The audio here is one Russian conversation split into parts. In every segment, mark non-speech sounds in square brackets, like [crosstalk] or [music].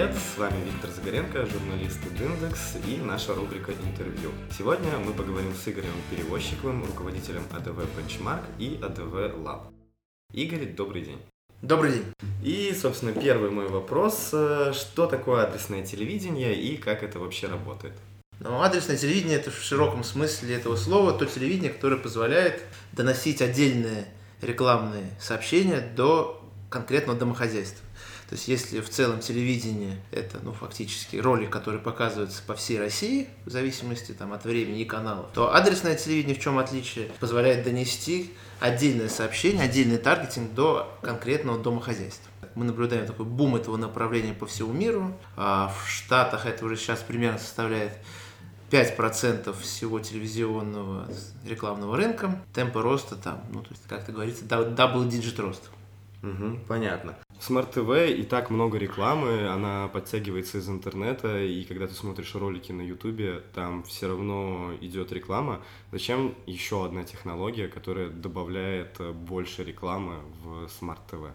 привет! С вами Виктор Загоренко, журналист Индекс и наша рубрика «Интервью». Сегодня мы поговорим с Игорем Перевозчиковым, руководителем АДВ Benchmark и АДВ Lab. Игорь, добрый день. Добрый день. И, собственно, первый мой вопрос. Что такое адресное телевидение и как это вообще работает? Ну, адресное телевидение это в широком смысле этого слова то телевидение, которое позволяет доносить отдельные рекламные сообщения до конкретного домохозяйства. То есть если в целом телевидение это ну, фактически ролик, который показывается по всей России, в зависимости там, от времени и каналов, то адресное телевидение в чем отличие? Позволяет донести отдельное сообщение, отдельный таргетинг до конкретного домохозяйства. Мы наблюдаем такой бум этого направления по всему миру. А в Штатах это уже сейчас примерно составляет 5% всего телевизионного рекламного рынка. Темпы роста там, ну, то есть, как это говорится, double digit рост. Угу, понятно. Smart TV и так много рекламы, она подтягивается из интернета, и когда ты смотришь ролики на Ютубе, там все равно идет реклама. Зачем еще одна технология, которая добавляет больше рекламы в Smart TV?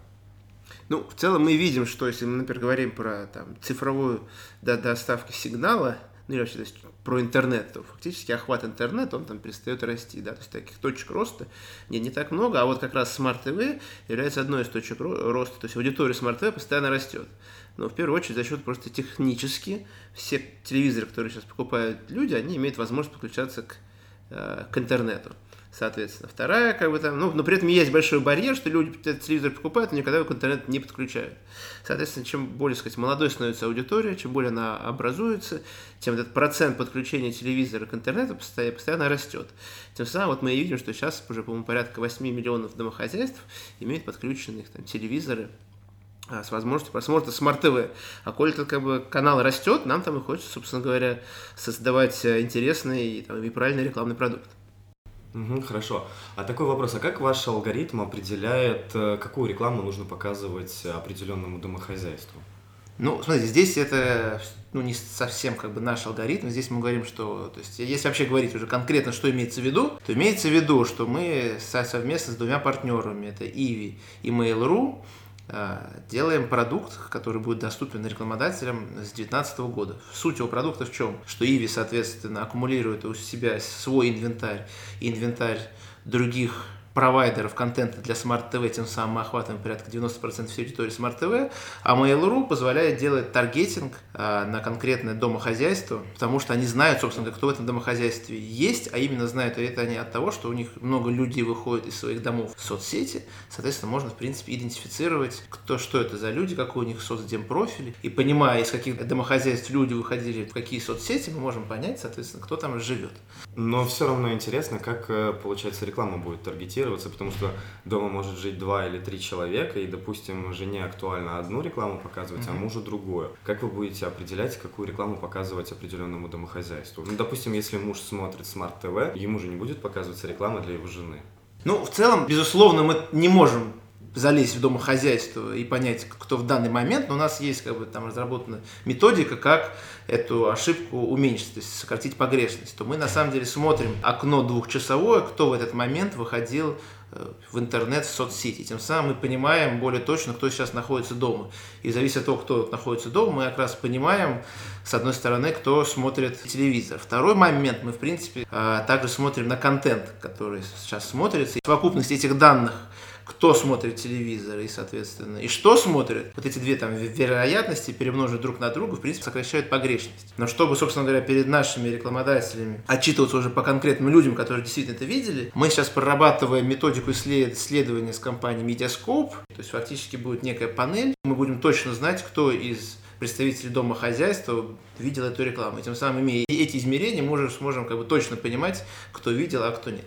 Ну, в целом мы видим, что если мы, например, говорим про там, цифровую да, доставку сигнала, ну или вообще то есть, про интернет, то фактически охват интернета, он там перестает расти, да, то есть таких точек роста не, не так много, а вот как раз Smart TV является одной из точек роста, то есть аудитория Smart TV постоянно растет. Но в первую очередь за счет просто технически все телевизоры, которые сейчас покупают люди, они имеют возможность подключаться к, э, к интернету соответственно. Вторая, как бы там, ну, но при этом есть большой барьер, что люди этот телевизор покупают, но никогда его к интернету не подключают. Соответственно, чем более, сказать, молодой становится аудитория, чем более она образуется, тем этот процент подключения телевизора к интернету постоянно, постоянно растет. Тем самым вот мы и видим, что сейчас уже, по-моему, порядка 8 миллионов домохозяйств имеют подключенных там телевизоры а, с возможностью просмотра TV. А коль этот как бы, канал растет, нам там и хочется, собственно говоря, создавать э, интересный там, и правильный рекламный продукт. Угу, хорошо. А такой вопрос, а как ваш алгоритм определяет, э, какую рекламу нужно показывать определенному домохозяйству? Ну, смотрите, здесь это ну, не совсем как бы наш алгоритм. Здесь мы говорим, что, то есть, если вообще говорить уже конкретно, что имеется в виду, то имеется в виду, что мы совместно с двумя партнерами, это Иви и Mail.ru, делаем продукт, который будет доступен рекламодателям с 2019 года. Суть его продукта в чем? Что Иви, соответственно, аккумулирует у себя свой инвентарь, инвентарь других провайдеров контента для Smart TV, тем самым мы охватываем порядка 90% всей аудитории Smart TV, а Mail.ru позволяет делать таргетинг а, на конкретное домохозяйство, потому что они знают, собственно, кто в этом домохозяйстве есть, а именно знают это они от того, что у них много людей выходит из своих домов в соцсети, соответственно, можно, в принципе, идентифицировать, кто, что это за люди, какой у них соцдемпрофиль, и понимая, из каких домохозяйств люди выходили в какие соцсети, мы можем понять, соответственно, кто там живет. Но все равно интересно, как, э, получается, реклама будет таргетировать адаптироваться, потому что дома может жить два или три человека, и, допустим, жене актуально одну рекламу показывать, mm-hmm. а мужу другую. Как вы будете определять, какую рекламу показывать определенному домохозяйству? Ну, допустим, если муж смотрит Smart TV, ему же не будет показываться реклама для его жены. Ну, в целом, безусловно, мы не можем залезть в домохозяйство и понять, кто в данный момент, но у нас есть как бы там разработана методика, как эту ошибку уменьшить, то есть сократить погрешность, то мы на самом деле смотрим окно двухчасовое, кто в этот момент выходил э, в интернет, в соцсети. Тем самым мы понимаем более точно, кто сейчас находится дома. И зависит от того, кто находится дома, мы как раз понимаем, с одной стороны, кто смотрит телевизор. Второй момент, мы, в принципе, э, также смотрим на контент, который сейчас смотрится. И совокупность этих данных кто смотрит телевизор и, соответственно, и что смотрит, вот эти две там вероятности перемножить друг на друга, в принципе, сокращают погрешность. Но чтобы, собственно говоря, перед нашими рекламодателями отчитываться уже по конкретным людям, которые действительно это видели, мы сейчас прорабатываем методику исследования с компанией Mediascope, то есть фактически будет некая панель, мы будем точно знать, кто из представителей домохозяйства видел эту рекламу. И тем самым, имея эти измерения, мы уже сможем как бы точно понимать, кто видел, а кто нет.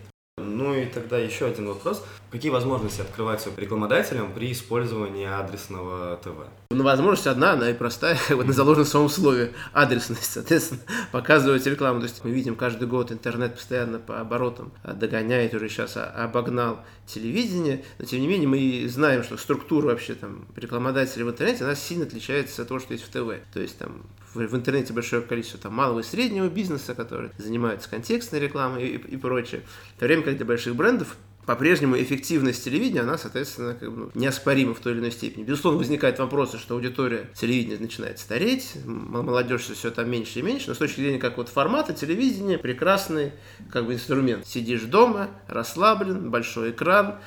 Ну и тогда еще один вопрос. Какие возможности открываются рекламодателям при использовании адресного ТВ? Ну, возможность одна, она и простая, [laughs] вот на заложенном в самом слове адресность, соответственно, [laughs] показывать рекламу. То есть мы видим каждый год интернет постоянно по оборотам догоняет, уже сейчас обогнал телевидение, но тем не менее мы знаем, что структура вообще там рекламодателей в интернете, она сильно отличается от того, что есть в ТВ. То есть там в, в интернете большое количество там малого и среднего бизнеса, которые занимаются контекстной рекламой и, и прочее. В то время как для больших брендов по-прежнему эффективность телевидения, она, соответственно, как бы неоспорима в той или иной степени. Безусловно, возникают вопросы, что аудитория телевидения начинает стареть, молодежь все там меньше и меньше, но с точки зрения как вот формата телевидения прекрасный как бы инструмент. Сидишь дома, расслаблен, большой экран,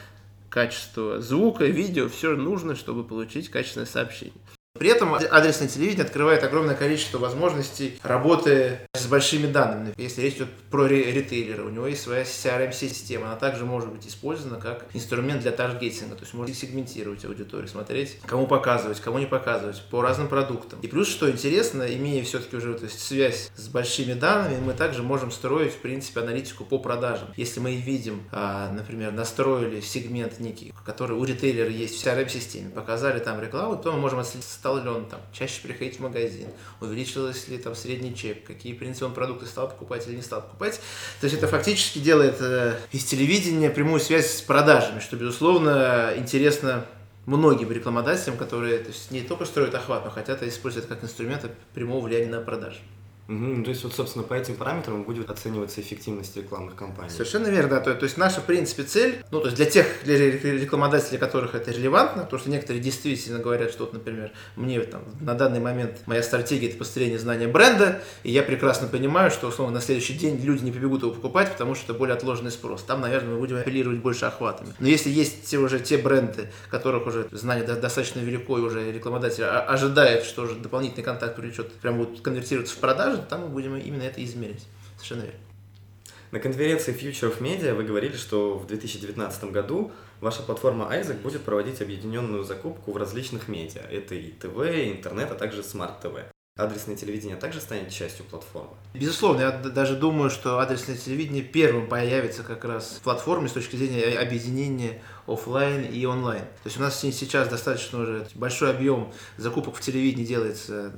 качество звука, видео, все нужно, чтобы получить качественное сообщение. При этом адресное телевидение открывает огромное количество возможностей работы с большими данными. Если речь идет про ритейлера, у него есть своя CRM-система, она также может быть использована как инструмент для таргетинга, то есть можно сегментировать аудиторию, смотреть, кому показывать, кому не показывать, по разным продуктам. И плюс, что интересно, имея все-таки уже то есть, связь с большими данными, мы также можем строить, в принципе, аналитику по продажам. Если мы видим, а, например, настроили сегмент некий, который у ритейлера есть в CRM-системе, показали там рекламу, то мы можем отследить стал ли он там чаще приходить в магазин, увеличилось ли там средний чек, какие, в он продукты стал покупать или не стал покупать. То есть это фактически делает э, из телевидения прямую связь с продажами, что, безусловно, интересно многим рекламодателям, которые то есть, не только строят охват, но хотят использовать как инструмент прямого влияния на продажи. Угу, то есть, вот, собственно, по этим параметрам будет оцениваться эффективность рекламных кампаний. Совершенно верно. То, то есть, наша, в принципе, цель, ну, то есть, для тех для рекламодателей, которых это релевантно, потому что некоторые действительно говорят, что, вот, например, мне там, на данный момент моя стратегия – это построение знания бренда, и я прекрасно понимаю, что, условно, на следующий день люди не побегут его покупать, потому что это более отложенный спрос. Там, наверное, мы будем апеллировать больше охватами. Но если есть те, уже те бренды, которых уже знание достаточно велико, и уже рекламодатель ожидает, что уже дополнительный контакт привлечет, прям будут конвертироваться в продажи, продажи, там мы будем именно это измерить. Совершенно верно. На конференции Future of Media вы говорили, что в 2019 году ваша платформа Isaac будет проводить объединенную закупку в различных медиа. Это и ТВ, и интернет, а также смарт-ТВ. Адресное телевидение также станет частью платформы? Безусловно, я даже думаю, что адресное телевидение первым появится как раз в платформе с точки зрения объединения офлайн и онлайн. То есть у нас сейчас достаточно уже большой объем закупок в телевидении делается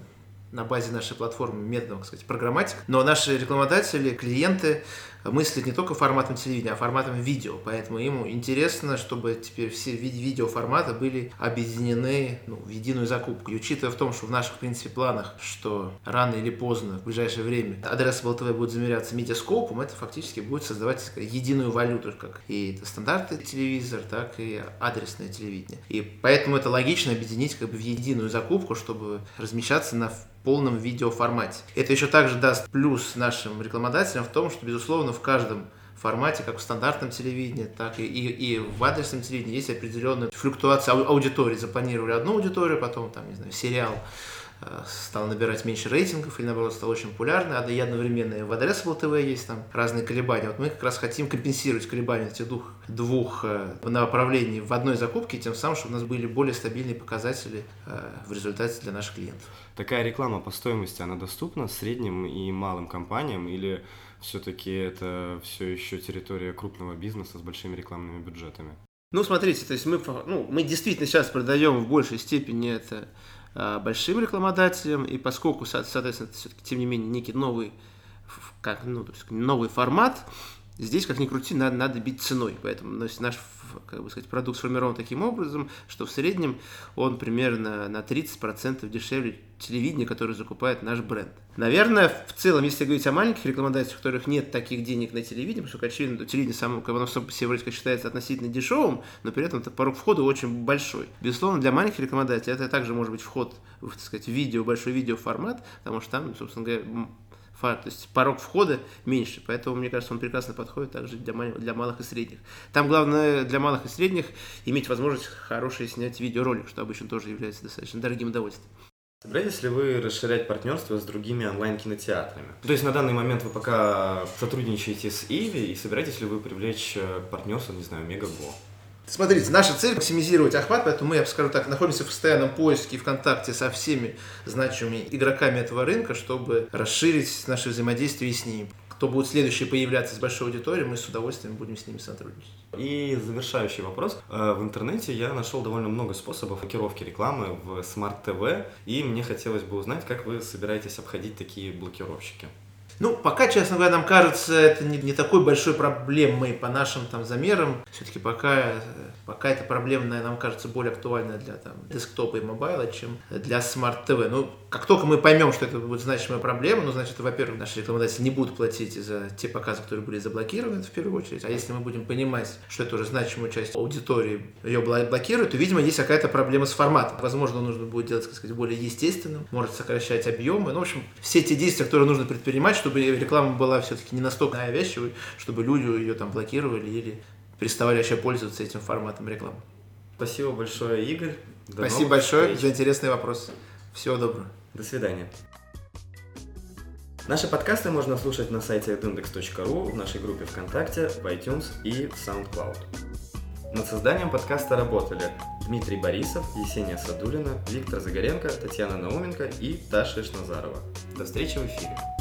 на базе нашей платформы методом, сказать, programmatic. Но наши рекламодатели, клиенты мыслят не только форматом телевидения, а форматом видео. Поэтому ему интересно, чтобы теперь все видеоформаты были объединены ну, в единую закупку. И учитывая в том, что в наших, в принципе, планах, что рано или поздно, в ближайшее время, Addressable TV будет замеряться медиаскопом, это фактически будет создавать сказать, единую валюту, как и стандартный телевизор, так и адресное телевидение. И поэтому это логично объединить как бы в единую закупку, чтобы размещаться на полном видеоформате. Это еще также даст плюс нашим рекламодателям в том, что, безусловно, в каждом формате, как в стандартном телевидении, так и, и, и в адресном телевидении есть определенная флюктуация аудитории. Запланировали одну аудиторию, потом, там, не знаю, сериал стал набирать меньше рейтингов или наоборот стал очень популярный, а и одновременно в Addressable TV есть там разные колебания. Вот мы как раз хотим компенсировать колебания этих двух, двух э, направлений в одной закупке, тем самым, чтобы у нас были более стабильные показатели э, в результате для наших клиентов. Такая реклама по стоимости, она доступна средним и малым компаниям или все-таки это все еще территория крупного бизнеса с большими рекламными бюджетами? Ну, смотрите, то есть мы, ну, мы действительно сейчас продаем в большей степени это большим рекламодателям, и поскольку, соответственно, это все-таки, тем не менее, некий новый, как, ну, то есть новый формат, здесь, как ни крути, надо, надо бить ценой. Поэтому то есть, наш как бы сказать, продукт сформирован таким образом, что в среднем он примерно на 30% дешевле телевидения, которое закупает наш бренд. Наверное, в целом, если говорить о маленьких рекламодателях, у которых нет таких денег на телевидение, потому что, очевидно, телевидение само, как оно сам по себе вроде как считается относительно дешевым, но при этом порог входа очень большой. Безусловно, для маленьких рекламодателей это также может быть вход в, так сказать, видео, большой видеоформат, потому что там, собственно говоря, то есть порог входа меньше, поэтому, мне кажется, он прекрасно подходит также для, для малых и средних. Там главное для малых и средних иметь возможность хорошее снять видеоролик, что обычно тоже является достаточно дорогим удовольствием. Собираетесь ли вы расширять партнерство с другими онлайн-кинотеатрами? То есть на данный момент вы пока сотрудничаете с Иви, и собираетесь ли вы привлечь э, партнерство, не знаю, Мегаго? Смотрите, наша цель максимизировать охват, поэтому мы, я скажу так, находимся в постоянном поиске и в контакте со всеми значимыми игроками этого рынка, чтобы расширить наше взаимодействие с ними. Кто будет следующий появляться с большой аудиторией, мы с удовольствием будем с ними сотрудничать. И завершающий вопрос. Э, в интернете я нашел довольно много способов блокировки рекламы в Smart TV, и мне хотелось бы узнать, как вы собираетесь обходить такие блокировщики. Ну, пока, честно говоря, нам кажется, это не, не такой большой проблемой по нашим там замерам. Все-таки пока, пока эта проблема, нам кажется более актуальна для там, десктопа и мобайла, чем для смарт-ТВ. Ну, как только мы поймем, что это будет значимая проблема, ну, значит, во-первых, наши рекламодатели не будут платить за те показы, которые были заблокированы, в первую очередь. А если мы будем понимать, что это уже значимая часть аудитории ее блокирует, то, видимо, есть какая-то проблема с форматом. Возможно, нужно будет делать, так сказать, более естественным, может сокращать объемы. Ну, в общем, все те действия, которые нужно предпринимать, чтобы реклама была все-таки не настолько навязчивой, чтобы люди ее там блокировали или переставали вообще пользоваться этим форматом рекламы. Спасибо большое, Игорь. До Спасибо большое встреч. за интересный вопрос. Всего доброго. До свидания. Наши подкасты можно слушать на сайте edindex.ru, в нашей группе ВКонтакте, в iTunes и в SoundCloud. Над созданием подкаста работали Дмитрий Борисов, Есения Садулина, Виктор Загоренко, Татьяна Науменко и Таша Ишназарова. До встречи в эфире!